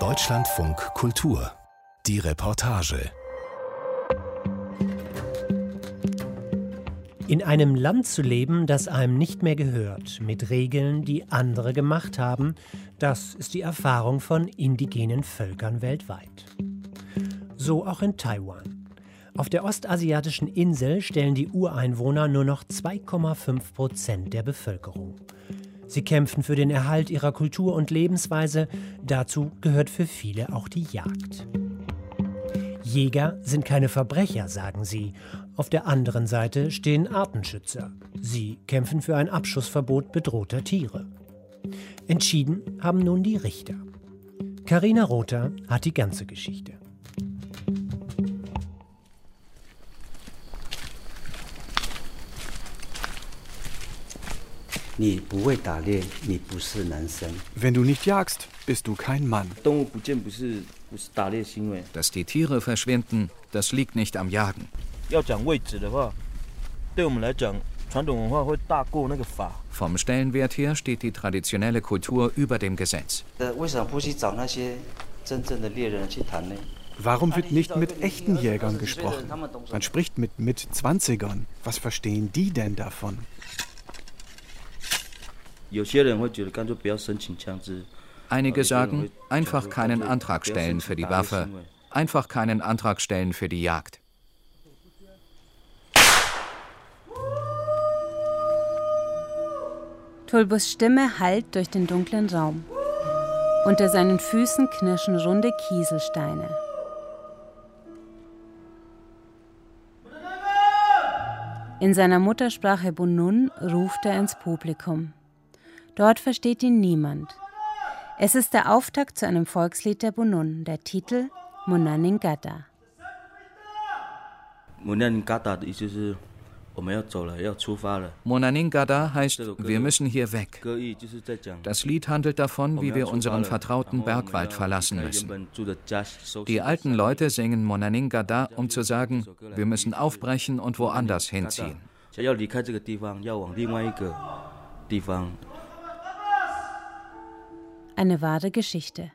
Deutschlandfunk Kultur. Die Reportage. In einem Land zu leben, das einem nicht mehr gehört, mit Regeln, die andere gemacht haben, das ist die Erfahrung von indigenen Völkern weltweit. So auch in Taiwan. Auf der ostasiatischen Insel stellen die Ureinwohner nur noch 2,5 Prozent der Bevölkerung. Sie kämpfen für den Erhalt ihrer Kultur und Lebensweise. Dazu gehört für viele auch die Jagd. Jäger sind keine Verbrecher, sagen sie. Auf der anderen Seite stehen Artenschützer. Sie kämpfen für ein Abschussverbot bedrohter Tiere. Entschieden haben nun die Richter. Karina Rother hat die ganze Geschichte. Wenn du nicht jagst, bist du kein Mann. Dass die Tiere verschwinden, das liegt nicht am Jagen. Vom Stellenwert her steht die traditionelle Kultur über dem Gesetz. Warum wird nicht mit echten Jägern gesprochen? Man spricht mit Mit-20ern. Was verstehen die denn davon? Einige sagen, einfach keinen Antrag stellen für die Waffe, einfach keinen Antrag stellen für die Jagd. Tulbus Stimme hallt durch den dunklen Raum. Unter seinen Füßen knirschen runde Kieselsteine. In seiner Muttersprache Bunun ruft er ins Publikum. Dort versteht ihn niemand. Es ist der Auftakt zu einem Volkslied der Bunun, der Titel Munaningada. Munaningada Monaningada heißt, wir müssen hier weg. Das Lied handelt davon, wie wir unseren vertrauten Bergwald verlassen müssen. Die alten Leute singen Monaningada, um zu sagen, wir müssen aufbrechen und woanders hinziehen. Eine wahre Geschichte.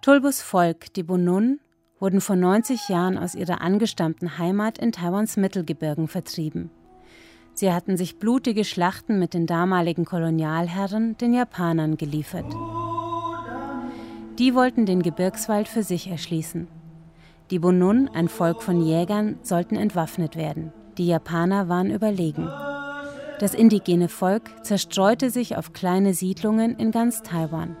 Tulbus Volk, die Bunun, wurden vor 90 Jahren aus ihrer angestammten Heimat in Taiwans Mittelgebirgen vertrieben. Sie hatten sich blutige Schlachten mit den damaligen Kolonialherren, den Japanern, geliefert. Die wollten den Gebirgswald für sich erschließen. Die Bunun, ein Volk von Jägern, sollten entwaffnet werden. Die Japaner waren überlegen. Das indigene Volk zerstreute sich auf kleine Siedlungen in ganz Taiwan.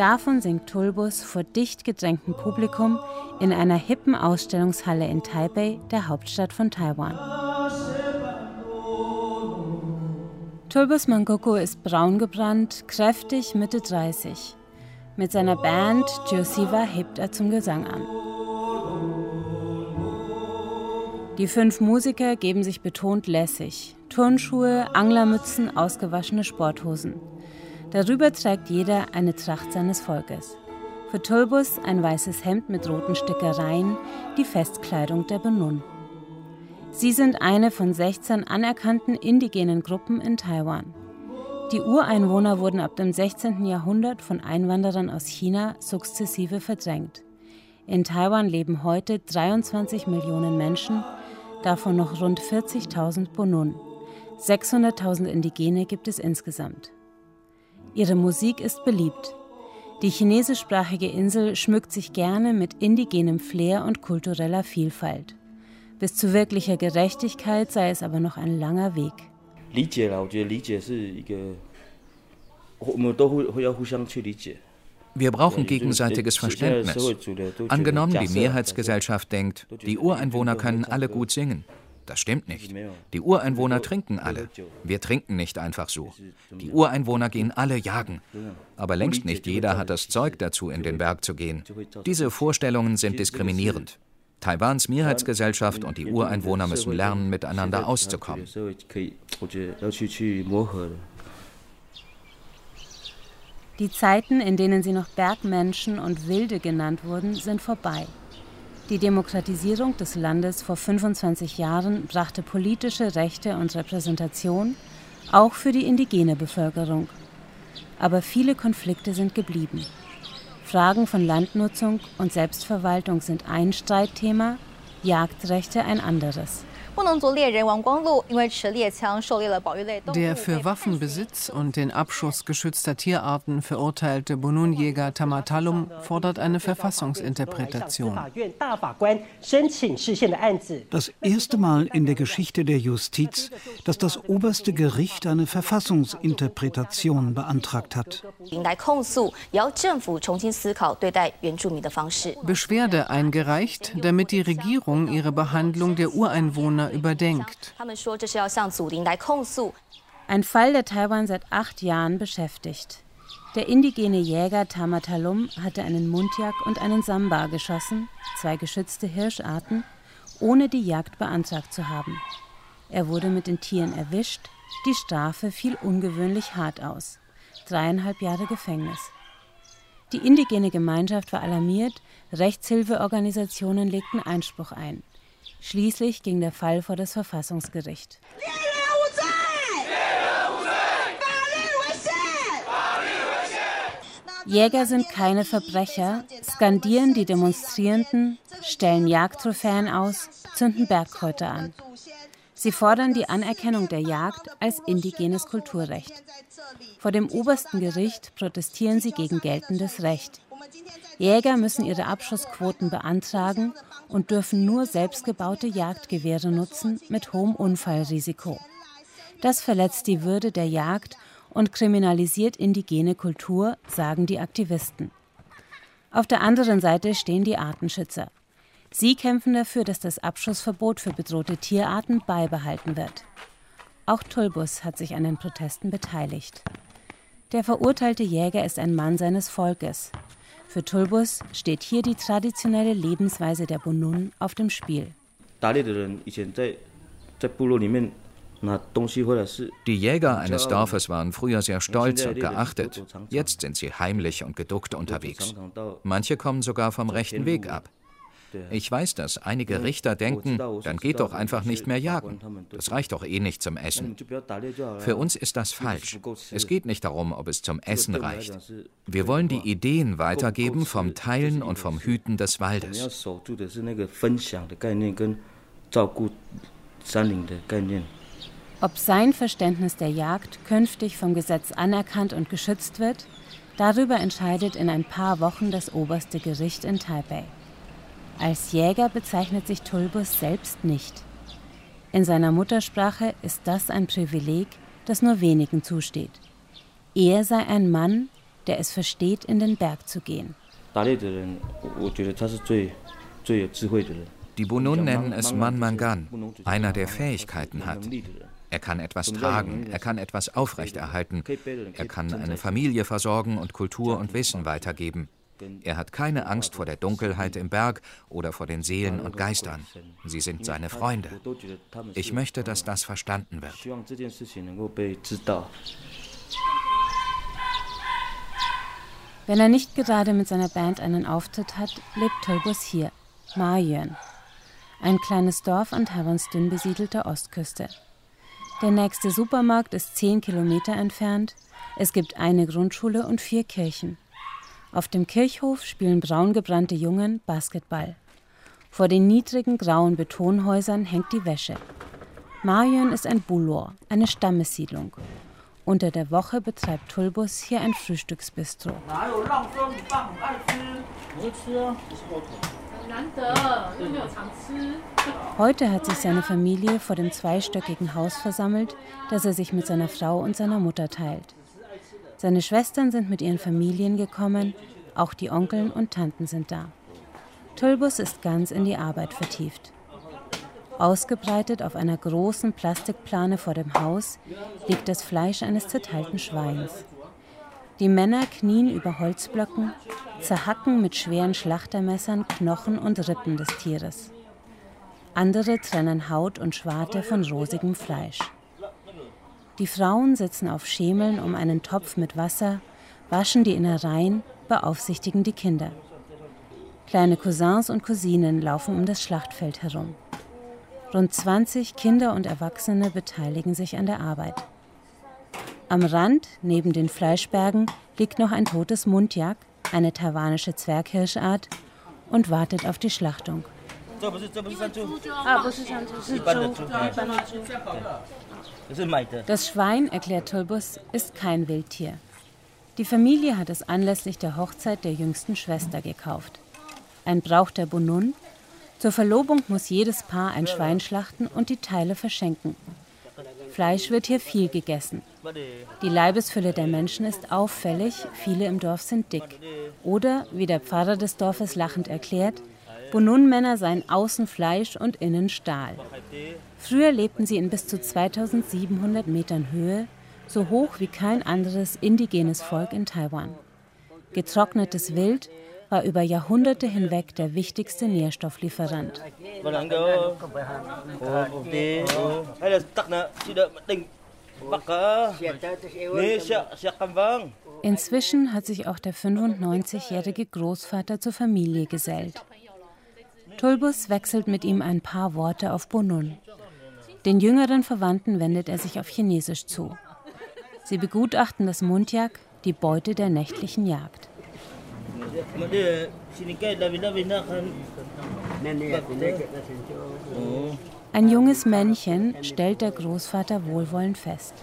Davon singt Tulbus vor dicht gedrängtem Publikum in einer hippen Ausstellungshalle in Taipei, der Hauptstadt von Taiwan. Tulbus Mangoko ist braun gebrannt, kräftig, Mitte 30. Mit seiner Band Josiva hebt er zum Gesang an. Die fünf Musiker geben sich betont lässig. Turnschuhe, Anglermützen, ausgewaschene Sporthosen. Darüber trägt jeder eine Tracht seines Volkes. Für Tulbus ein weißes Hemd mit roten Stickereien, die Festkleidung der Benun. Sie sind eine von 16 anerkannten indigenen Gruppen in Taiwan. Die Ureinwohner wurden ab dem 16. Jahrhundert von Einwanderern aus China sukzessive verdrängt. In Taiwan leben heute 23 Millionen Menschen, davon noch rund 40.000 Bonun. 600.000 Indigene gibt es insgesamt. Ihre Musik ist beliebt. Die chinesischsprachige Insel schmückt sich gerne mit indigenem Flair und kultureller Vielfalt. Bis zu wirklicher Gerechtigkeit sei es aber noch ein langer Weg. Wir brauchen gegenseitiges Verständnis. Angenommen, die Mehrheitsgesellschaft denkt, die Ureinwohner können alle gut singen. Das stimmt nicht. Die Ureinwohner trinken alle. Wir trinken nicht einfach so. Die Ureinwohner gehen alle jagen. Aber längst nicht jeder hat das Zeug dazu, in den Berg zu gehen. Diese Vorstellungen sind diskriminierend. Taiwans Mehrheitsgesellschaft und die Ureinwohner müssen lernen, miteinander auszukommen. Die Zeiten, in denen sie noch Bergmenschen und Wilde genannt wurden, sind vorbei. Die Demokratisierung des Landes vor 25 Jahren brachte politische Rechte und Repräsentation auch für die indigene Bevölkerung. Aber viele Konflikte sind geblieben. Fragen von Landnutzung und Selbstverwaltung sind ein Streitthema, Jagdrechte ein anderes. Der für Waffenbesitz und den Abschuss geschützter Tierarten verurteilte Bunun-Jäger Tamatalum fordert eine Verfassungsinterpretation. Das erste Mal in der Geschichte der Justiz, dass das oberste Gericht eine Verfassungsinterpretation beantragt hat. Beschwerde eingereicht, damit die Regierung ihre Behandlung der Ureinwohner überdenkt. Ein Fall, der Taiwan seit acht Jahren beschäftigt. Der indigene Jäger Tamatalum hatte einen Muntjak und einen Samba geschossen, zwei geschützte Hirscharten, ohne die Jagd beantragt zu haben. Er wurde mit den Tieren erwischt, die Strafe fiel ungewöhnlich hart aus. Dreieinhalb Jahre Gefängnis. Die indigene Gemeinschaft war alarmiert, Rechtshilfeorganisationen legten Einspruch ein. Schließlich ging der Fall vor das Verfassungsgericht. Jäger sind keine Verbrecher, skandieren die Demonstrierenden, stellen Jagdtrophäen aus, zünden Bergkräuter an. Sie fordern die Anerkennung der Jagd als indigenes Kulturrecht. Vor dem obersten Gericht protestieren sie gegen geltendes Recht. Jäger müssen ihre Abschussquoten beantragen und dürfen nur selbstgebaute Jagdgewehre nutzen mit hohem Unfallrisiko. Das verletzt die Würde der Jagd und kriminalisiert indigene Kultur, sagen die Aktivisten. Auf der anderen Seite stehen die Artenschützer. Sie kämpfen dafür, dass das Abschussverbot für bedrohte Tierarten beibehalten wird. Auch Tulbus hat sich an den Protesten beteiligt. Der verurteilte Jäger ist ein Mann seines Volkes. Für Tulbus steht hier die traditionelle Lebensweise der Bunun auf dem Spiel. Die Jäger eines Dorfes waren früher sehr stolz und geachtet. Jetzt sind sie heimlich und geduckt unterwegs. Manche kommen sogar vom rechten Weg ab. Ich weiß das. Einige Richter denken, dann geht doch einfach nicht mehr jagen. Das reicht doch eh nicht zum Essen. Für uns ist das falsch. Es geht nicht darum, ob es zum Essen reicht. Wir wollen die Ideen weitergeben vom Teilen und vom Hüten des Waldes. Ob sein Verständnis der Jagd künftig vom Gesetz anerkannt und geschützt wird, darüber entscheidet in ein paar Wochen das oberste Gericht in Taipei. Als Jäger bezeichnet sich Tulbus selbst nicht. In seiner Muttersprache ist das ein Privileg, das nur wenigen zusteht. Er sei ein Mann, der es versteht, in den Berg zu gehen. Die Bunun nennen es Man Mangan, einer, der Fähigkeiten hat. Er kann etwas tragen, er kann etwas aufrechterhalten, er kann eine Familie versorgen und Kultur und Wissen weitergeben. Er hat keine Angst vor der Dunkelheit im Berg oder vor den Seelen und Geistern. Sie sind seine Freunde. Ich möchte, dass das verstanden wird. Wenn er nicht gerade mit seiner Band einen Auftritt hat, lebt Tolbus hier, Marjön, ein kleines Dorf an Taiwans dünn besiedelter Ostküste. Der nächste Supermarkt ist zehn Kilometer entfernt. Es gibt eine Grundschule und vier Kirchen. Auf dem Kirchhof spielen braungebrannte Jungen Basketball. Vor den niedrigen grauen Betonhäusern hängt die Wäsche. Marion ist ein Bulor, eine Stammessiedlung. Unter der Woche betreibt Tulbus hier ein Frühstücksbistro. Heute hat sich seine Familie vor dem zweistöckigen Haus versammelt, das er sich mit seiner Frau und seiner Mutter teilt. Seine Schwestern sind mit ihren Familien gekommen, auch die Onkeln und Tanten sind da. Tulbus ist ganz in die Arbeit vertieft. Ausgebreitet auf einer großen Plastikplane vor dem Haus liegt das Fleisch eines zerteilten Schweins. Die Männer knien über Holzblöcken, zerhacken mit schweren Schlachtermessern Knochen und Rippen des Tieres. Andere trennen Haut und Schwarte von rosigem Fleisch. Die Frauen sitzen auf Schemeln um einen Topf mit Wasser, waschen die Innereien, beaufsichtigen die Kinder. Kleine Cousins und Cousinen laufen um das Schlachtfeld herum. Rund 20 Kinder und Erwachsene beteiligen sich an der Arbeit. Am Rand, neben den Fleischbergen, liegt noch ein totes Mundjak, eine taiwanische Zwerghirschart, und wartet auf die Schlachtung. Das Schwein, erklärt Tulbus, ist kein Wildtier. Die Familie hat es anlässlich der Hochzeit der jüngsten Schwester gekauft. Ein Brauch der Bunun. Zur Verlobung muss jedes Paar ein Schwein schlachten und die Teile verschenken. Fleisch wird hier viel gegessen. Die Leibesfülle der Menschen ist auffällig, viele im Dorf sind dick. Oder, wie der Pfarrer des Dorfes lachend erklärt, Bunun-Männer seien außen Fleisch und innen Stahl. Früher lebten sie in bis zu 2700 Metern Höhe, so hoch wie kein anderes indigenes Volk in Taiwan. Getrocknetes Wild war über Jahrhunderte hinweg der wichtigste Nährstofflieferant. Inzwischen hat sich auch der 95-jährige Großvater zur Familie gesellt. Tulbus wechselt mit ihm ein paar Worte auf Bonun. Den jüngeren Verwandten wendet er sich auf Chinesisch zu. Sie begutachten das Mundjak, die Beute der nächtlichen Jagd. Ein junges Männchen stellt der Großvater wohlwollend fest.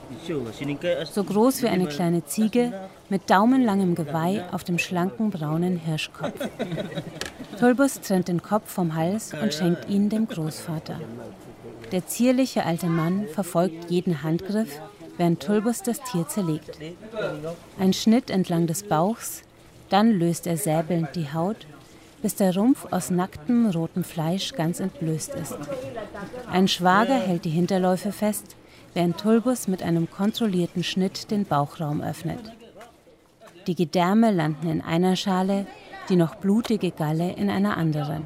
So groß wie eine kleine Ziege, mit daumenlangem Geweih auf dem schlanken braunen Hirschkopf. Tulbus trennt den Kopf vom Hals und schenkt ihn dem Großvater. Der zierliche alte Mann verfolgt jeden Handgriff, während Tulbus das Tier zerlegt. Ein Schnitt entlang des Bauchs, dann löst er säbelnd die Haut, bis der Rumpf aus nacktem rotem Fleisch ganz entblößt ist. Ein Schwager hält die Hinterläufe fest, während Tulbus mit einem kontrollierten Schnitt den Bauchraum öffnet. Die Gedärme landen in einer Schale, die noch blutige Galle in einer anderen.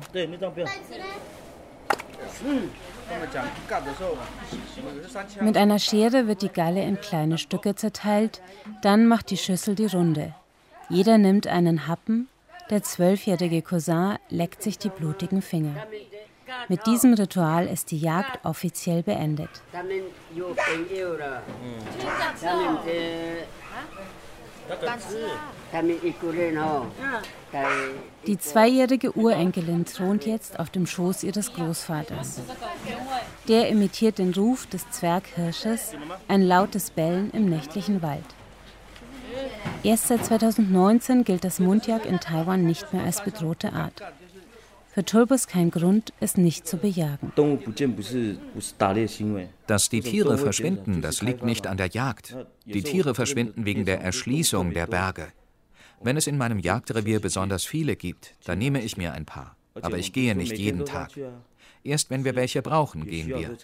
Mit einer Schere wird die Galle in kleine Stücke zerteilt, dann macht die Schüssel die Runde. Jeder nimmt einen Happen, der zwölfjährige Cousin leckt sich die blutigen Finger. Mit diesem Ritual ist die Jagd offiziell beendet. Die zweijährige Urenkelin thront jetzt auf dem Schoß ihres Großvaters. Der imitiert den Ruf des Zwerghirsches, ein lautes Bellen im nächtlichen Wald. Erst seit 2019 gilt das Mundjak in Taiwan nicht mehr als bedrohte Art. Für Tulbus kein Grund, es nicht zu bejagen. Dass die Tiere verschwinden, das liegt nicht an der Jagd. Die Tiere verschwinden wegen der Erschließung der Berge. Wenn es in meinem Jagdrevier besonders viele gibt, dann nehme ich mir ein paar. Aber ich gehe nicht jeden Tag. Erst wenn wir welche brauchen, gehen wir.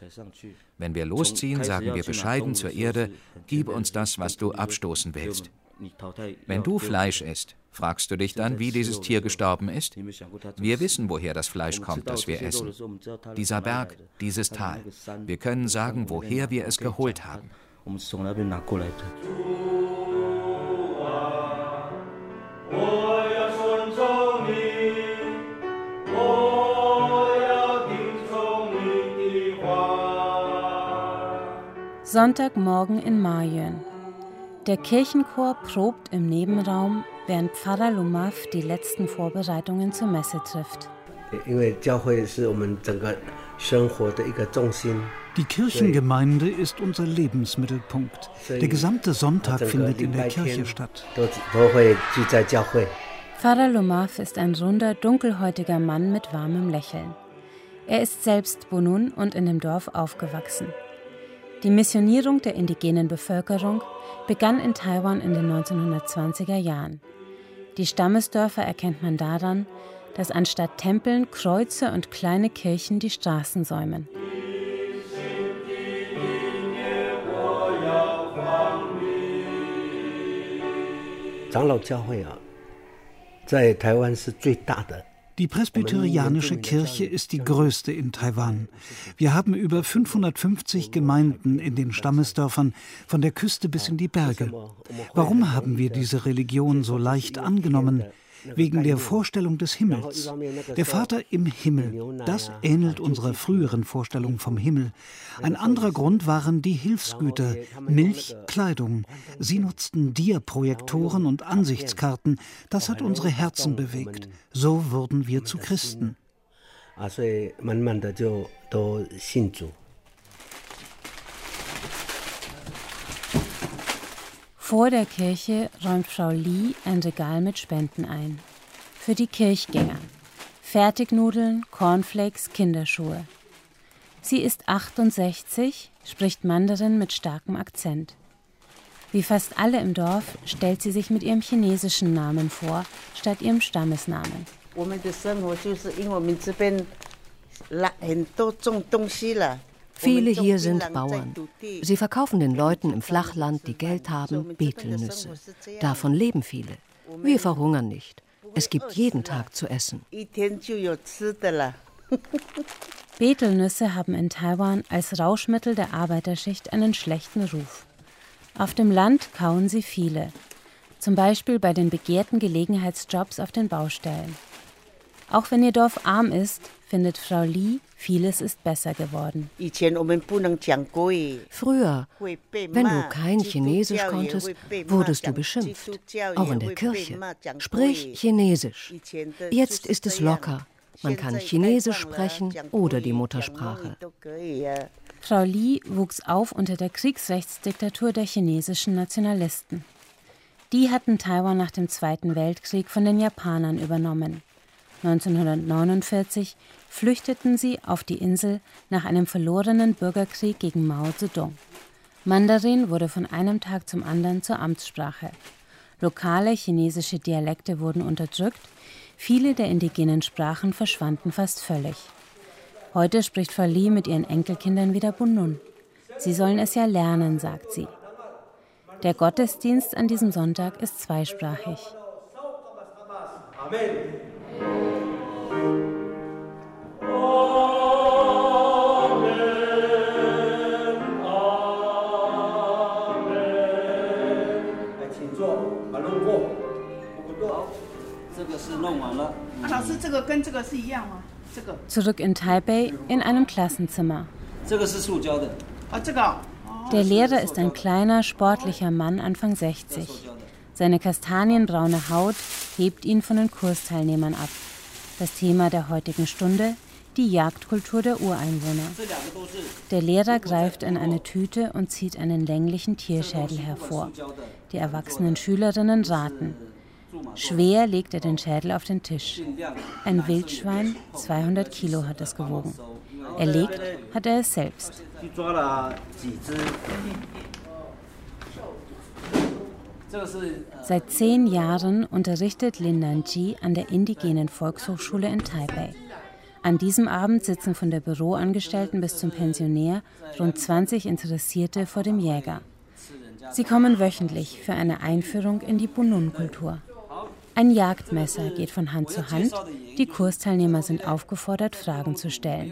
Wenn wir losziehen, sagen wir bescheiden zur Erde, gib uns das, was du abstoßen willst. Wenn du Fleisch isst, fragst du dich dann, wie dieses Tier gestorben ist? Wir wissen, woher das Fleisch kommt, das wir essen. Dieser Berg, dieses Tal. Wir können sagen, woher wir es geholt haben. Sonntagmorgen in Mayön. Der Kirchenchor probt im Nebenraum, während Pfarrer Lumaf die letzten Vorbereitungen zur Messe trifft. Die Kirchengemeinde ist unser Lebensmittelpunkt. Der gesamte Sonntag findet in der Kirche statt. Pfarrer Lumaf ist ein runder, dunkelhäutiger Mann mit warmem Lächeln. Er ist selbst Bunun und in dem Dorf aufgewachsen. Die Missionierung der indigenen Bevölkerung begann in Taiwan in den 1920er Jahren. Die Stammesdörfer erkennt man daran, dass anstatt Tempeln Kreuze und kleine Kirchen die Straßen säumen. Taiwan 在台湾是最大的 die Presbyterianische Kirche ist die größte in Taiwan. Wir haben über 550 Gemeinden in den Stammesdörfern von der Küste bis in die Berge. Warum haben wir diese Religion so leicht angenommen? wegen der Vorstellung des Himmels. Der Vater im Himmel, das ähnelt unserer früheren Vorstellung vom Himmel. Ein anderer Grund waren die Hilfsgüter, Milch, Kleidung. Sie nutzten Dia-Projektoren und Ansichtskarten. Das hat unsere Herzen bewegt. So wurden wir zu Christen. 啊，所以慢慢的就都信主。 Vor der Kirche räumt Frau Lee ein Regal mit Spenden ein. Für die Kirchgänger. Fertignudeln, Cornflakes, Kinderschuhe. Sie ist 68, spricht Mandarin mit starkem Akzent. Wie fast alle im Dorf stellt sie sich mit ihrem chinesischen Namen vor, statt ihrem Stammesnamen. Viele hier sind Bauern. Sie verkaufen den Leuten im Flachland, die Geld haben, Betelnüsse. Davon leben viele. Wir verhungern nicht. Es gibt jeden Tag zu essen. Betelnüsse haben in Taiwan als Rauschmittel der Arbeiterschicht einen schlechten Ruf. Auf dem Land kauen sie viele, zum Beispiel bei den begehrten Gelegenheitsjobs auf den Baustellen. Auch wenn ihr Dorf arm ist, findet Frau Li, vieles ist besser geworden. Früher, wenn du kein Chinesisch konntest, wurdest du beschimpft, auch in der Kirche. Sprich Chinesisch. Jetzt ist es locker. Man kann Chinesisch sprechen oder die Muttersprache. Frau Li wuchs auf unter der Kriegsrechtsdiktatur der chinesischen Nationalisten. Die hatten Taiwan nach dem Zweiten Weltkrieg von den Japanern übernommen. 1949 flüchteten sie auf die Insel nach einem verlorenen Bürgerkrieg gegen Mao Zedong. Mandarin wurde von einem Tag zum anderen zur Amtssprache. Lokale chinesische Dialekte wurden unterdrückt, viele der indigenen Sprachen verschwanden fast völlig. Heute spricht Frau Li mit ihren Enkelkindern wieder Bunun. Sie sollen es ja lernen, sagt sie. Der Gottesdienst an diesem Sonntag ist zweisprachig. Amen. Zurück in Taipei in einem Klassenzimmer. Der Lehrer ist ein kleiner, sportlicher Mann Anfang 60. Seine kastanienbraune Haut hebt ihn von den Kursteilnehmern ab. Das Thema der heutigen Stunde die Jagdkultur der Ureinwohner. Der Lehrer greift in eine Tüte und zieht einen länglichen Tierschädel hervor. Die erwachsenen Schülerinnen raten. Schwer legt er den Schädel auf den Tisch. Ein Wildschwein, 200 Kilo hat es gewogen. Erlegt hat er es selbst. Seit zehn Jahren unterrichtet Lin Nanji an der Indigenen Volkshochschule in Taipei. An diesem Abend sitzen von der Büroangestellten bis zum Pensionär rund 20 Interessierte vor dem Jäger. Sie kommen wöchentlich für eine Einführung in die Bunun-Kultur. Ein Jagdmesser geht von Hand zu Hand. Die Kursteilnehmer sind aufgefordert, Fragen zu stellen.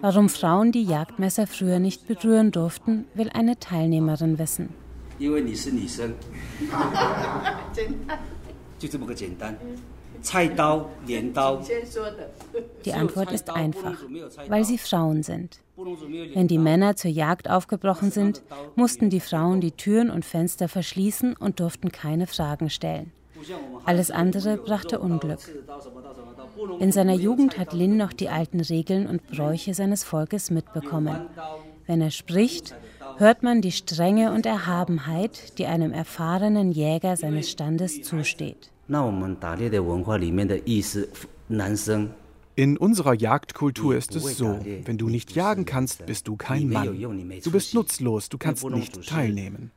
Warum Frauen die Jagdmesser früher nicht berühren durften, will eine Teilnehmerin wissen. Die Antwort ist einfach, weil sie Frauen sind. Wenn die Männer zur Jagd aufgebrochen sind, mussten die Frauen die Türen und Fenster verschließen und durften keine Fragen stellen. Alles andere brachte Unglück. In seiner Jugend hat Lin noch die alten Regeln und Bräuche seines Volkes mitbekommen. Wenn er spricht, hört man die Strenge und Erhabenheit, die einem erfahrenen Jäger seines Standes zusteht. In unserer Jagdkultur ist es so, wenn du nicht jagen kannst, bist du kein Mann. Du bist nutzlos, du kannst nicht teilnehmen.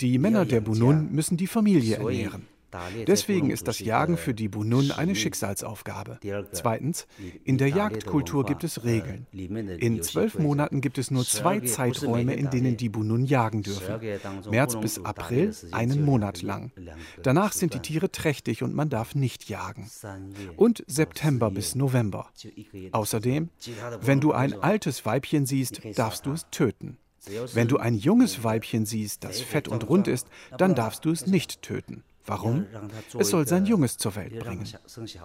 Die Männer der Bunun müssen die Familie ernähren. Deswegen ist das Jagen für die Bunun eine Schicksalsaufgabe. Zweitens, in der Jagdkultur gibt es Regeln. In zwölf Monaten gibt es nur zwei Zeiträume, in denen die Bunun jagen dürfen. März bis April, einen Monat lang. Danach sind die Tiere trächtig und man darf nicht jagen. Und September bis November. Außerdem, wenn du ein altes Weibchen siehst, darfst du es töten. Wenn du ein junges Weibchen siehst, das fett und rund ist, dann darfst du es nicht töten. Warum? Es soll sein Junges zur Welt bringen.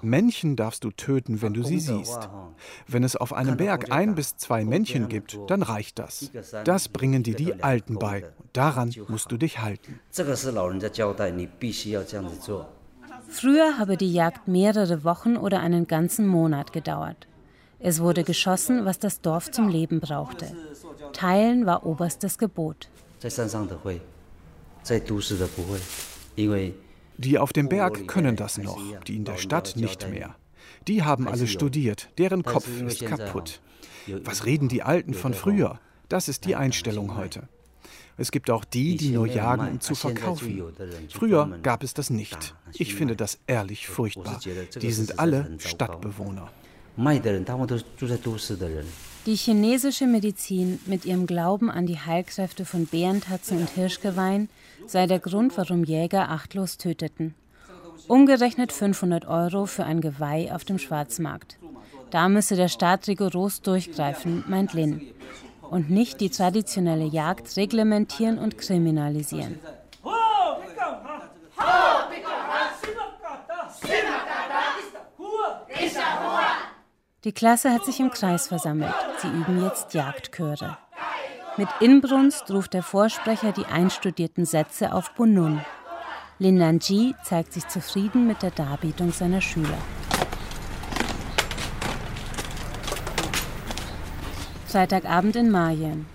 Männchen darfst du töten, wenn du sie siehst. Wenn es auf einem Berg ein bis zwei Männchen gibt, dann reicht das. Das bringen dir die Alten bei. Daran musst du dich halten. Früher habe die Jagd mehrere Wochen oder einen ganzen Monat gedauert. Es wurde geschossen, was das Dorf zum Leben brauchte. Teilen war oberstes Gebot. Die auf dem Berg können das noch, die in der Stadt nicht mehr. Die haben alle studiert, deren Kopf ist kaputt. Was reden die Alten von früher? Das ist die Einstellung heute. Es gibt auch die, die nur jagen, um zu verkaufen. Früher gab es das nicht. Ich finde das ehrlich furchtbar. Die sind alle Stadtbewohner. Die chinesische Medizin mit ihrem Glauben an die Heilkräfte von Bärentatzen und Hirschgeweihen sei der Grund, warum Jäger achtlos töteten. Umgerechnet 500 Euro für ein Geweih auf dem Schwarzmarkt. Da müsse der Staat rigoros durchgreifen, meint Lin, und nicht die traditionelle Jagd reglementieren und kriminalisieren. Die Klasse hat sich im Kreis versammelt. Sie üben jetzt Jagdchöre. Mit Inbrunst ruft der Vorsprecher die einstudierten Sätze auf Bunun. Lin Nanji zeigt sich zufrieden mit der Darbietung seiner Schüler. Freitagabend in Mayen.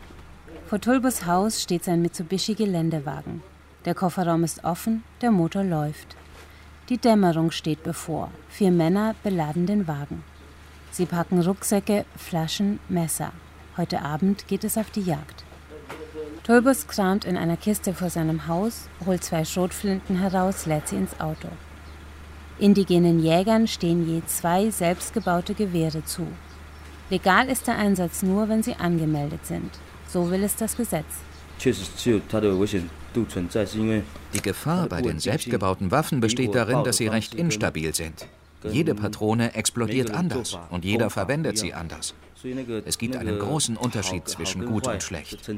Vor Tulbus Haus steht sein Mitsubishi-Geländewagen. Der Kofferraum ist offen, der Motor läuft. Die Dämmerung steht bevor. Vier Männer beladen den Wagen. Sie packen Rucksäcke, Flaschen, Messer. Heute Abend geht es auf die Jagd. Tulbus kramt in einer Kiste vor seinem Haus, holt zwei Schrotflinten heraus, lädt sie ins Auto. Indigenen Jägern stehen je zwei selbstgebaute Gewehre zu. Legal ist der Einsatz nur, wenn sie angemeldet sind. So will es das Gesetz. Die Gefahr bei den selbstgebauten Waffen besteht darin, dass sie recht instabil sind. Jede Patrone explodiert anders und jeder verwendet sie anders. Es gibt einen großen Unterschied zwischen gut und schlecht.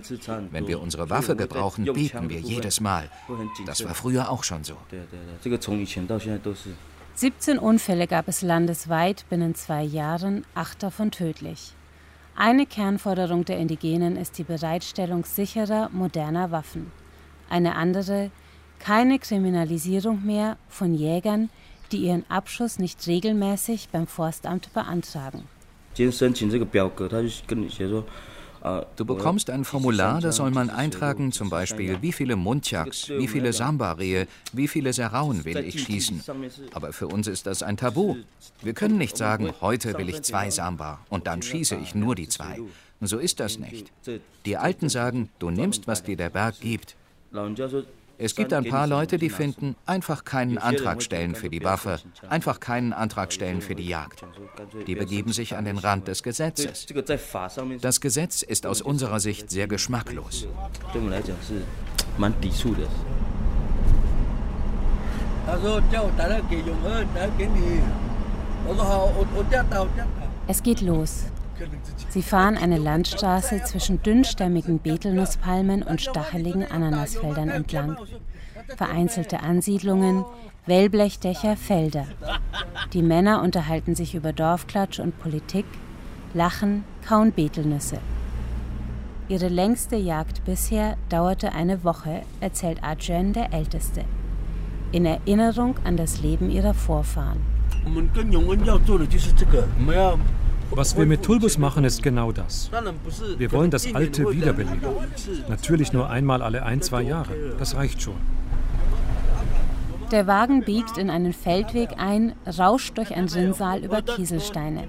Wenn wir unsere Waffe gebrauchen, beten wir jedes Mal. Das war früher auch schon so. 17 Unfälle gab es landesweit binnen zwei Jahren, acht davon tödlich. Eine Kernforderung der Indigenen ist die Bereitstellung sicherer, moderner Waffen. Eine andere, keine Kriminalisierung mehr von Jägern, die ihren Abschuss nicht regelmäßig beim Forstamt beantragen. Du bekommst ein Formular, da soll man eintragen, zum Beispiel, wie viele Muntjaks, wie viele Samba-Rehe, wie viele Serauen will ich schießen. Aber für uns ist das ein Tabu. Wir können nicht sagen, heute will ich zwei Samba und dann schieße ich nur die zwei. So ist das nicht. Die Alten sagen, du nimmst, was dir der Berg gibt. Es gibt ein paar Leute, die finden, einfach keinen Antrag stellen für die Waffe, einfach keinen Antrag stellen für die Jagd. Die begeben sich an den Rand des Gesetzes. Das Gesetz ist aus unserer Sicht sehr geschmacklos. Es geht los. Sie fahren eine Landstraße zwischen dünnstämmigen Betelnusspalmen und stacheligen Ananasfeldern entlang. Vereinzelte Ansiedlungen, Wellblechdächer, Felder. Die Männer unterhalten sich über Dorfklatsch und Politik, lachen, kauen Betelnüsse. Ihre längste Jagd bisher dauerte eine Woche, erzählt Ajahn der Älteste. In Erinnerung an das Leben ihrer Vorfahren. Was wir mit Tulbus machen, ist genau das. Wir wollen das Alte wiederbeleben. Natürlich nur einmal alle ein, zwei Jahre. Das reicht schon. Der Wagen biegt in einen Feldweg ein, rauscht durch ein Rinnsal über Kieselsteine.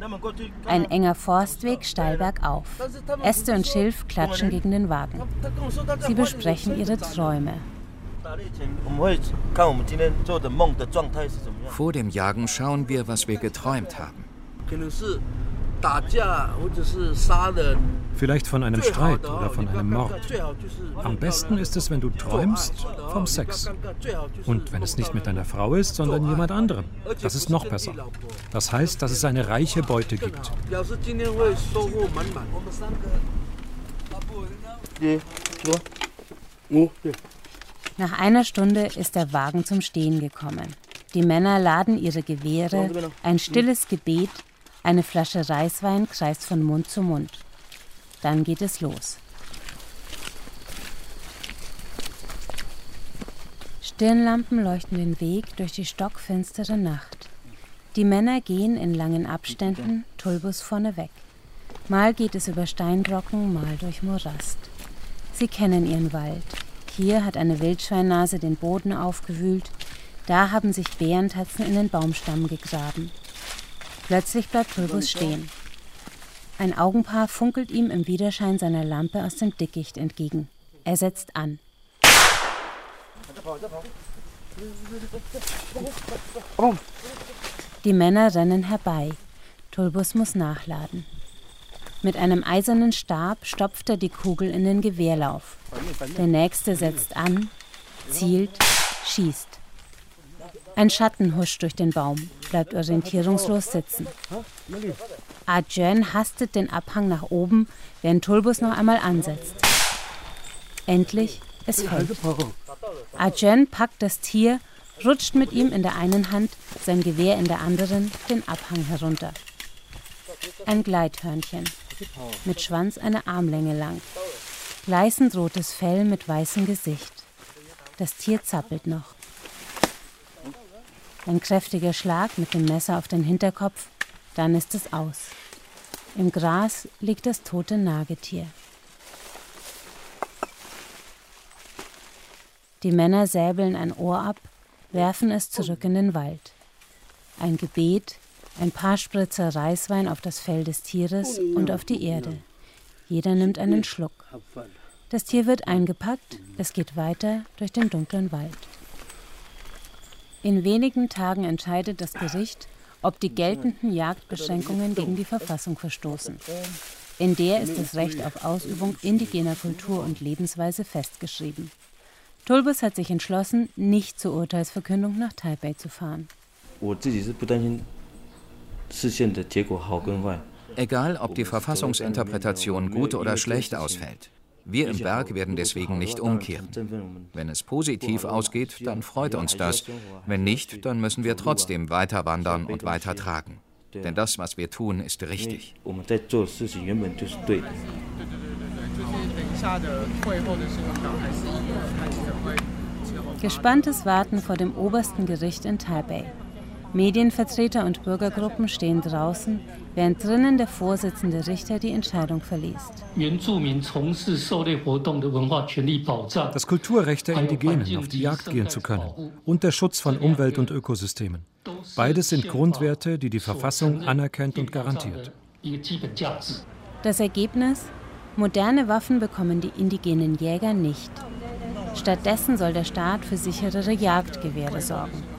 Ein enger Forstweg steil bergauf. Äste und Schilf klatschen gegen den Wagen. Sie besprechen ihre Träume. Vor dem Jagen schauen wir, was wir geträumt haben. Vielleicht von einem Streit oder von einem Mord. Am besten ist es, wenn du träumst vom Sex. Und wenn es nicht mit deiner Frau ist, sondern jemand anderem. Das ist noch besser. Das heißt, dass es eine reiche Beute gibt. Nach einer Stunde ist der Wagen zum Stehen gekommen. Die Männer laden ihre Gewehre, ein stilles Gebet, eine Flasche Reiswein kreist von Mund zu Mund. Dann geht es los. Stirnlampen leuchten den Weg durch die stockfinstere Nacht. Die Männer gehen in langen Abständen, Tulbus vorneweg. Mal geht es über Steinbrocken, mal durch Morast. Sie kennen ihren Wald. Hier hat eine Wildschweinnase den Boden aufgewühlt, da haben sich Bärentatzen in den Baumstamm gegraben. Plötzlich bleibt Tulbus stehen. Ein Augenpaar funkelt ihm im Widerschein seiner Lampe aus dem Dickicht entgegen. Er setzt an. Die Männer rennen herbei. Tulbus muss nachladen. Mit einem eisernen Stab stopft er die Kugel in den Gewehrlauf. Der nächste setzt an, zielt, schießt. Ein Schatten huscht durch den Baum, bleibt orientierungslos sitzen. Arjen hastet den Abhang nach oben, während Tulbus noch einmal ansetzt. Endlich, es fällt. Arjen packt das Tier, rutscht mit ihm in der einen Hand, sein Gewehr in der anderen, den Abhang herunter. Ein Gleithörnchen, mit Schwanz eine Armlänge lang. Gleißend rotes Fell mit weißem Gesicht. Das Tier zappelt noch. Ein kräftiger Schlag mit dem Messer auf den Hinterkopf, dann ist es aus. Im Gras liegt das tote Nagetier. Die Männer säbeln ein Ohr ab, werfen es zurück in den Wald. Ein Gebet, ein paar Spritzer Reiswein auf das Fell des Tieres und auf die Erde. Jeder nimmt einen Schluck. Das Tier wird eingepackt, es geht weiter durch den dunklen Wald. In wenigen Tagen entscheidet das Gericht, ob die geltenden Jagdbeschränkungen gegen die Verfassung verstoßen. In der ist das Recht auf Ausübung indigener Kultur und Lebensweise festgeschrieben. Tulbus hat sich entschlossen, nicht zur Urteilsverkündung nach Taipei zu fahren. Egal, ob die Verfassungsinterpretation gut oder schlecht ausfällt. Wir im Berg werden deswegen nicht umkehren. Wenn es positiv ausgeht, dann freut uns das. Wenn nicht, dann müssen wir trotzdem weiter wandern und weiter tragen. Denn das, was wir tun, ist richtig. Gespanntes Warten vor dem obersten Gericht in Taipei. Medienvertreter und Bürgergruppen stehen draußen, während drinnen der Vorsitzende Richter die Entscheidung verliest. Das Kulturrecht der Indigenen, auf die Jagd gehen zu können, und der Schutz von Umwelt und Ökosystemen. Beides sind Grundwerte, die die Verfassung anerkennt und garantiert. Das Ergebnis? Moderne Waffen bekommen die indigenen Jäger nicht. Stattdessen soll der Staat für sicherere Jagdgewehre sorgen.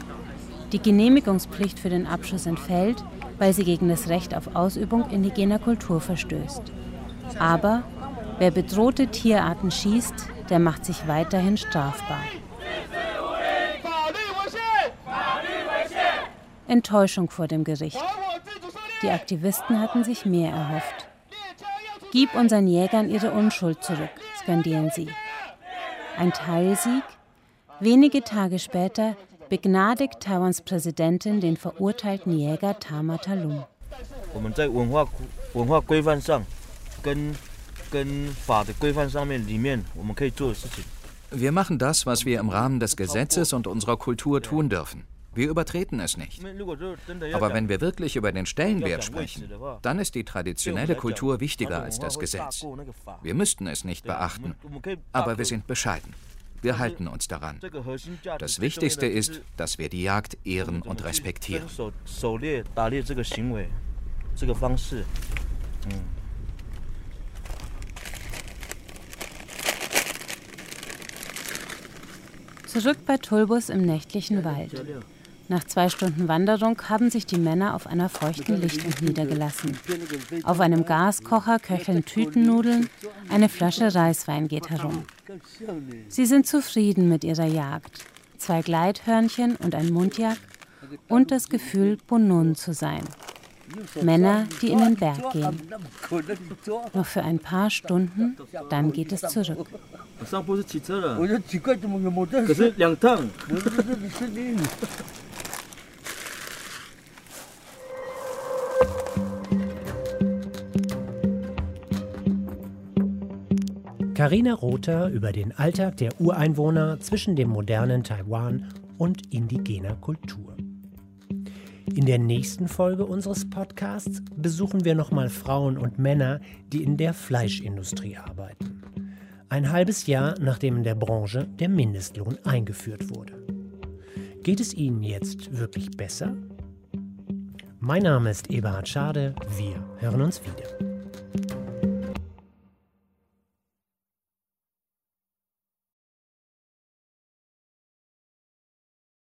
Die Genehmigungspflicht für den Abschuss entfällt, weil sie gegen das Recht auf Ausübung indigener Kultur verstößt. Aber wer bedrohte Tierarten schießt, der macht sich weiterhin strafbar. Enttäuschung vor dem Gericht. Die Aktivisten hatten sich mehr erhofft. Gib unseren Jägern ihre Unschuld zurück, skandieren sie. Ein Teilsieg? Wenige Tage später begnadigt Taiwans Präsidentin den verurteilten Jäger Tama Talum. Wir machen das, was wir im Rahmen des Gesetzes und unserer Kultur tun dürfen. Wir übertreten es nicht. Aber wenn wir wirklich über den Stellenwert sprechen, dann ist die traditionelle Kultur wichtiger als das Gesetz. Wir müssten es nicht beachten, aber wir sind bescheiden. Wir halten uns daran. Das Wichtigste ist, dass wir die Jagd ehren und respektieren. Zurück bei Tulbus im nächtlichen Wald. Nach zwei Stunden Wanderung haben sich die Männer auf einer feuchten Lichtung niedergelassen. Auf einem Gaskocher köcheln Tütennudeln, eine Flasche Reiswein geht herum. Sie sind zufrieden mit ihrer Jagd. Zwei Gleithörnchen und ein Mundjak und das Gefühl, Bonun zu sein. Männer, die in den Berg gehen. Noch für ein paar Stunden, dann geht es zurück. Karina Rother über den Alltag der Ureinwohner zwischen dem modernen Taiwan und indigener Kultur. In der nächsten Folge unseres Podcasts besuchen wir nochmal Frauen und Männer, die in der Fleischindustrie arbeiten. Ein halbes Jahr nachdem in der Branche der Mindestlohn eingeführt wurde. Geht es Ihnen jetzt wirklich besser? Mein Name ist Eberhard Schade. Wir hören uns wieder.